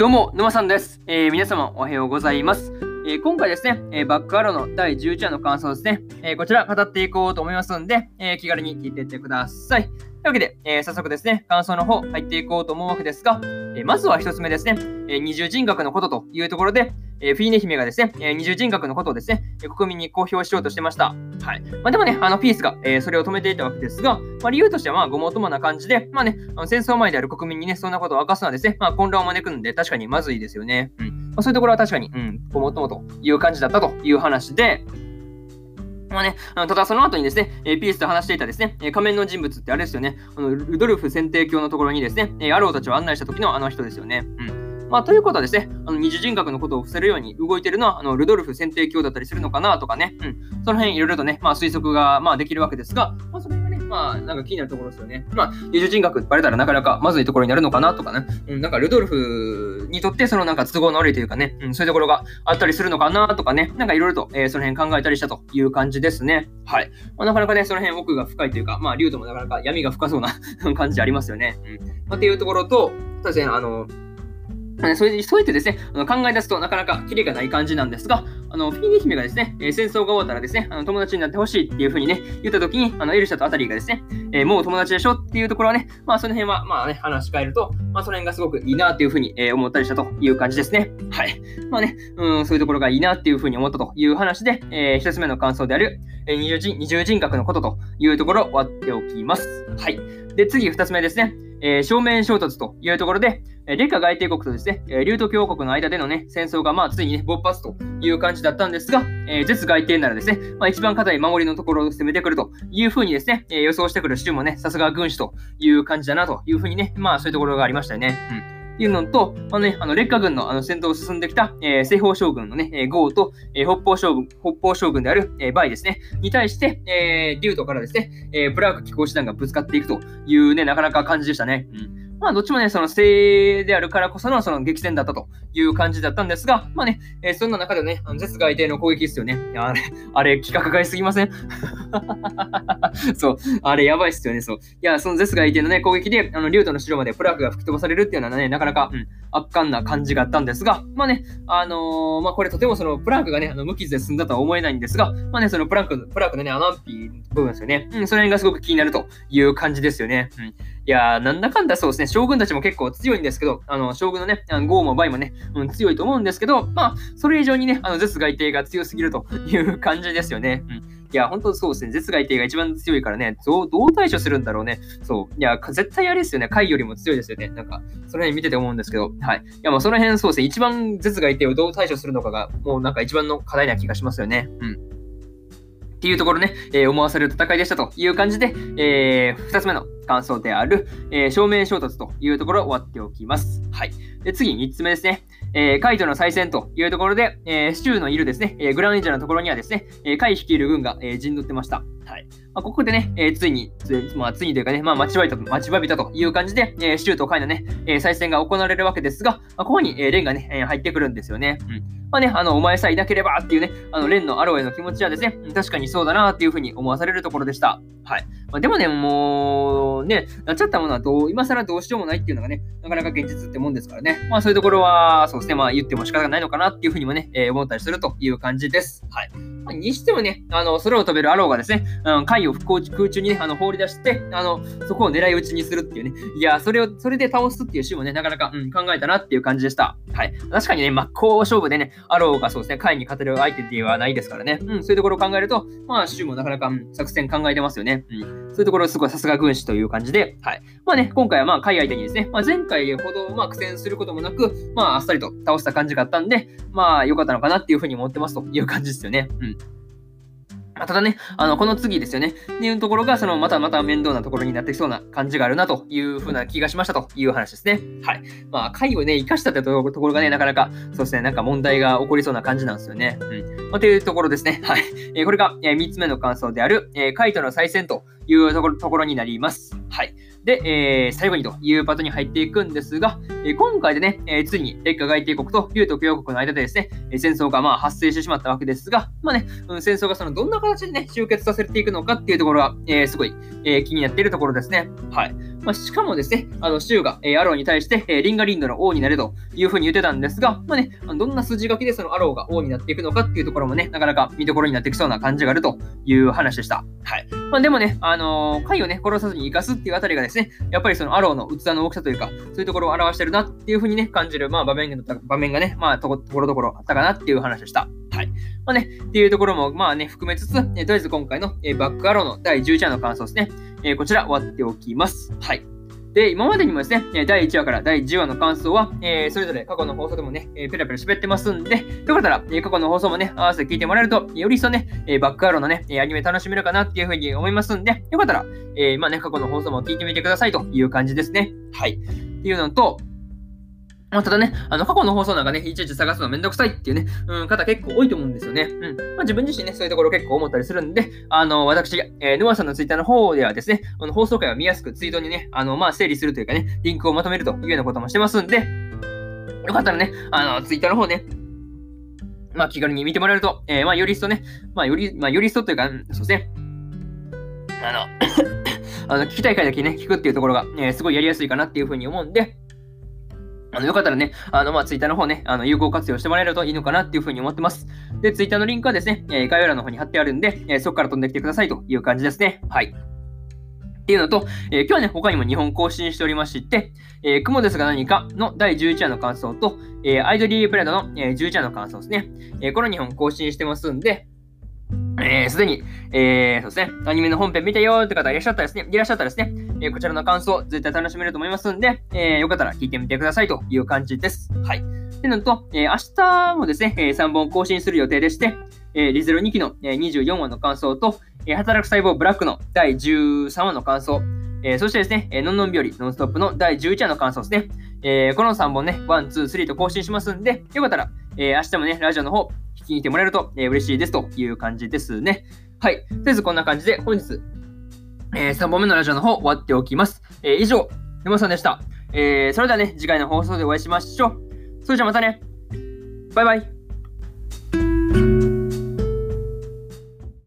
どうも、沼さんです。えー、皆様おはようございます。えー、今回ですね、えー、バックアローの第11話の感想ですね、えこちら語っていこうと思いますんで、え気軽に聞いていってください。というわけで、え早速ですね、感想の方入っていこうと思うわけですが、えまずは1つ目ですね、え二重人格のことというところで、えフィーネ姫がですね、え二重人格のことをですね、国民に公表しようとしてました。はい。まあ、でもね、あの、ピースが、え、それを止めていたわけですが、まあ、理由としては、まあ、ごもっともな感じで、まあね、あの戦争前である国民にね、そんなことを明かすのはですね、まあ、混乱を招くんで、確かにまずいですよね。うん。まあ、そういうところは確かに、うん、ごもっともという感じだったという話で、まあね、あのただその後にですね、えー、ピースと話していたですね、え、仮面の人物ってあれですよね、あのルドルフ選定教のところにですね、えー、アローたちを案内した時のあの人ですよね。うん。まあ、ということはですね、あの二次人格のことを伏せるように動いているのは、あのルドルフ選定教だったりするのかなとかね、うん、その辺いろいろとね、まあ、推測が、まあ、できるわけですが、まあ、それがね、まあ、なんか気になるところですよね。まあ、二次人格バレたらなかなかまずいところになるのかなとかね、うん、なんかルドルフにとってそのなんか都合の悪いというかね、うん、そういうところがあったりするのかなとかね、なんかいろいろと、えー、その辺考えたりしたという感じですね。はい。まあ、なかなかね、その辺奥が深いというか、まあ、竜ともなかなか闇が深そうな 感じありますよね。うん。まあ、っていうところと、そうですね、あの、それそうやってですね、あの考え出すとなかなかキレがない感じなんですが、あの、フィーネ姫がですね、え、戦争が終わったらですね、あの友達になってほしいっていう風にね、言った時に、あの、エルシャとアタリーがですね、え、もう友達でしょっていうところはね、まあ、その辺は、まあね、話し変えると、まあ、その辺がすごくいいなっていう風に、え、思ったりしたという感じですね。はい。まあね、うん、そういうところがいいなっていう風に思ったという話で、えー、一つ目の感想である、え、二重人二重人格のことというところを終わっておきます。はい。で、次二つ目ですね。えー、正面衝突というところで、えー、劣化外帝国とですね、竜都共和国の間でのね、戦争がまあついにね、勃発という感じだったんですが、えー、絶外帝ならですね、まあ一番硬い守りのところを攻めてくるというふうにですね、え、予想してくる州もね、さすが軍師という感じだなというふうにね、まあそういうところがありましたよね。うん。いうのと、まあね、あの劣化軍のあの戦闘を進んできた、えー、西方将軍のね、えー、ゴーと、えー、北方将軍、北方将軍である、えー、バイですね、に対して、えー、竜都からですね、えー、ブラーク機構師団がぶつかっていくというね、なかなか感じでしたね。うんまあ、どっちもね、その正であるからこそのその激戦だったという感じだったんですが、まあね、えー、そんな中でね、あの絶外帝の攻撃ですよね。いや、あれ、あれ、規格外すぎません？そう、あれ、やばいっすよね、そう。いや、その絶外帝のね、攻撃で、あの、竜都の城までプラークが吹き飛ばされるっていうのはね、なかなか、うん、圧巻な感じがあったんですが、まあね、あのー、まあこれとてもそのプラークがね、あの無傷で済んだとは思えないんですが、まあね、そのプラーク、プラークのね、アナンピー部分ですよね。うん、その辺がすごく気になるという感じですよね。うん。いやー、なんだかんだそうですね、将軍たちも結構強いんですけど、あの、将軍のね、ゴーもバイもね、うん、強いと思うんですけど、まあ、それ以上にね、あの、絶外帝が強すぎるという感じですよね。うんいや、本当そうですね。絶外帝が一番強いからね、どうどう対処するんだろうね。そう。いや、絶対あれですよね。海よりも強いですよね。なんか、その辺見てて思うんですけど、はい。いや、まあ、その辺そうですね。一番絶外帝をどう対処するのかが、もうなんか一番の課題な気がしますよね。うん。っていうところね、えー、思わせる戦いでしたという感じで、えー、二つ目の感想である、えー、正面衝突というところを終わっておきます。はい。で、次、三つ目ですね。えー、カイトの再戦というところで、えー、シチューのいるですね、えー、グランエンジャーのところにはですね、えー、カイ率いる軍が、えー、陣取ってました。はい。まあ、ここでね、えー、ついに、つまあ、ついにというかね、まあ、待ちわびた、待ちわびたという感じで、えー、シチューとカイのね、えー、再戦が行われるわけですが、まあ、ここに、えー、レンがね、えー、入ってくるんですよね。うん。まあね、あの、お前さえいなければっていうね、あの、レンのアロエの気持ちはですね、確かにそうだなっていうふうに思わされるところでした。はい。まあ、でもね、もう、ね、なっちゃったものはどう、今更どうしようもないっていうのがね、なかなか現実ってもんですからね。まあそういうところは、そうですね、まあ言っても仕方がないのかなっていうふうにもね、えー、思ったりするという感じです。はい。まあ、にしてもね、あの、空を飛べるアローがですね、うん、貝を空中にね、あの、放り出して、あの、そこを狙い撃ちにするっていうね。いや、それを、それで倒すっていうシーンもね、なかなか、うん、考えたなっていう感じでした。はい。確かにね、真っ向勝負でね、アローがそうですね、貝に勝てる相手ではないですからね。うん、そういうところを考えると、まあ、衆もなかなか、作戦考えてますよね。うん。そういうところすごいさすが軍師という感じで、はい。まあね、今回はまあ、海相手にですね、まあ、前回ほどまあ苦戦することもなく、まあ、あっさりと倒した感じがあったんで、まあ、良かったのかなっていうふうに思ってますという感じですよね。うん。まあ、ただね、あの、この次ですよね。っていうところが、その、またまた面倒なところになってきそうな感じがあるなというふうな気がしましたという話ですね。はい。まあ、回をね、生かしたってところがね、なかなか、そうですね、なんか問題が起こりそうな感じなんですよね。うん。まあ、というところですね。はい。えー、これが、えー、3つ目の感想である、えー、カイトの再選というところになります。はい。で、えー、最後にというパートに入っていくんですが、えー、今回でね、えー、ついに劣化外帝国と旧特共和国の間でですね、え戦争がまあ発生してしまったわけですが、まあね、うん、戦争がそのどんな形でね、終結させていくのかっていうところが、えすごい、え気になっているところですね。はい。まあ、しかもですね、あの、州が、えアローに対して、えリンガリンドの王になれというふうに言ってたんですが、まあね、どんな筋書きでそのアローが王になっていくのかっていうところもね、なかなか見どころになってきそうな感じがあるという話でした。はい。まあ、でもね、あのー、貝をね、殺さずに生かすっていうあたりがですね、やっぱりそのアローの器の大きさというか、そういうところを表してるなっていうふうにね、感じる、まあ、場面が場面がね、まあ、ところどころあったかなっていう話でした。はい。まあね、っていうところも、まあね、含めつつ、えとりあえず今回の、えバックアローの第11話の感想ですね、えこちら終わっておきます。はい。で、今までにもですね、第1話から第10話の感想は、えー、それぞれ過去の放送でもね、えー、ペラペラ喋ってますんで、よかったら、えー、過去の放送もね、合わせて聞いてもらえると、より一層ね、えー、バックアローのね、アニメ楽しめるかなっていうふうに思いますんで、よかったら、えー、まあね、過去の放送も聞いてみてくださいという感じですね。はい。っていうのと、まあ、ただね、あの、過去の放送なんかね、いちいち探すのめんどくさいっていうね、うん、方結構多いと思うんですよね。うん。まあ、自分自身ね、そういうところ結構思ったりするんで、あの、私、えー、沼さんのツイッターの方ではですね、あの放送回を見やすくツイートにね、あの、まあ、整理するというかね、リンクをまとめるというようなこともしてますんで、よかったらね、あの、ツイッターの方ね、まあ、気軽に見てもらえると、えー、まあ、より一層ね、まあ、より、まあ、より一層というか、そうですね、あの あの、聞きたい回だけね、聞くっていうところが、えー、すごいやりやすいかなっていうふうに思うんで、あの、よかったらね、あの、まあ、ツイッターの方ね、あの、有効活用してもらえるといいのかなっていうふうに思ってます。で、ツイッターのリンクはですね、えー、概要欄の方に貼ってあるんで、えー、そこから飛んできてくださいという感じですね。はい。っていうのと、えー、今日はね、他にも2本更新しておりまして、えー、雲ですが何かの第11話の感想と、えー、アイドリープレードの、えー、11話の感想ですね。えー、この2本更新してますんで、えー、すでに、えー、そうですね、アニメの本編見たよーって方いらっしゃったらですね、いらっしゃったらですね、え、こちらの感想、絶対楽しめると思いますんで、え、よかったら聞いてみてくださいという感じです。はい。ってのと、え、明日もですね、えー、3本更新する予定でして、え、リゼロ2期の、えー、24話の感想と、え、働く細胞ブラックの第13話の感想、え、そしてですね、え、のんのん日和ノンストップの第11話の感想ですね。え、この3本ね、1、2、3と更新しますんで、よかったら、え、明日もね、ラジオの方、聞きに来てもらえると、え、嬉しいですという感じですね。はい。とりあえずこんな感じで、本日、えー、3本目のラジオの方終わっておきます。えー、以上、沼さんでした。えー、それではね、次回の放送でお会いしましょう。それじゃあまたね。バイバイ。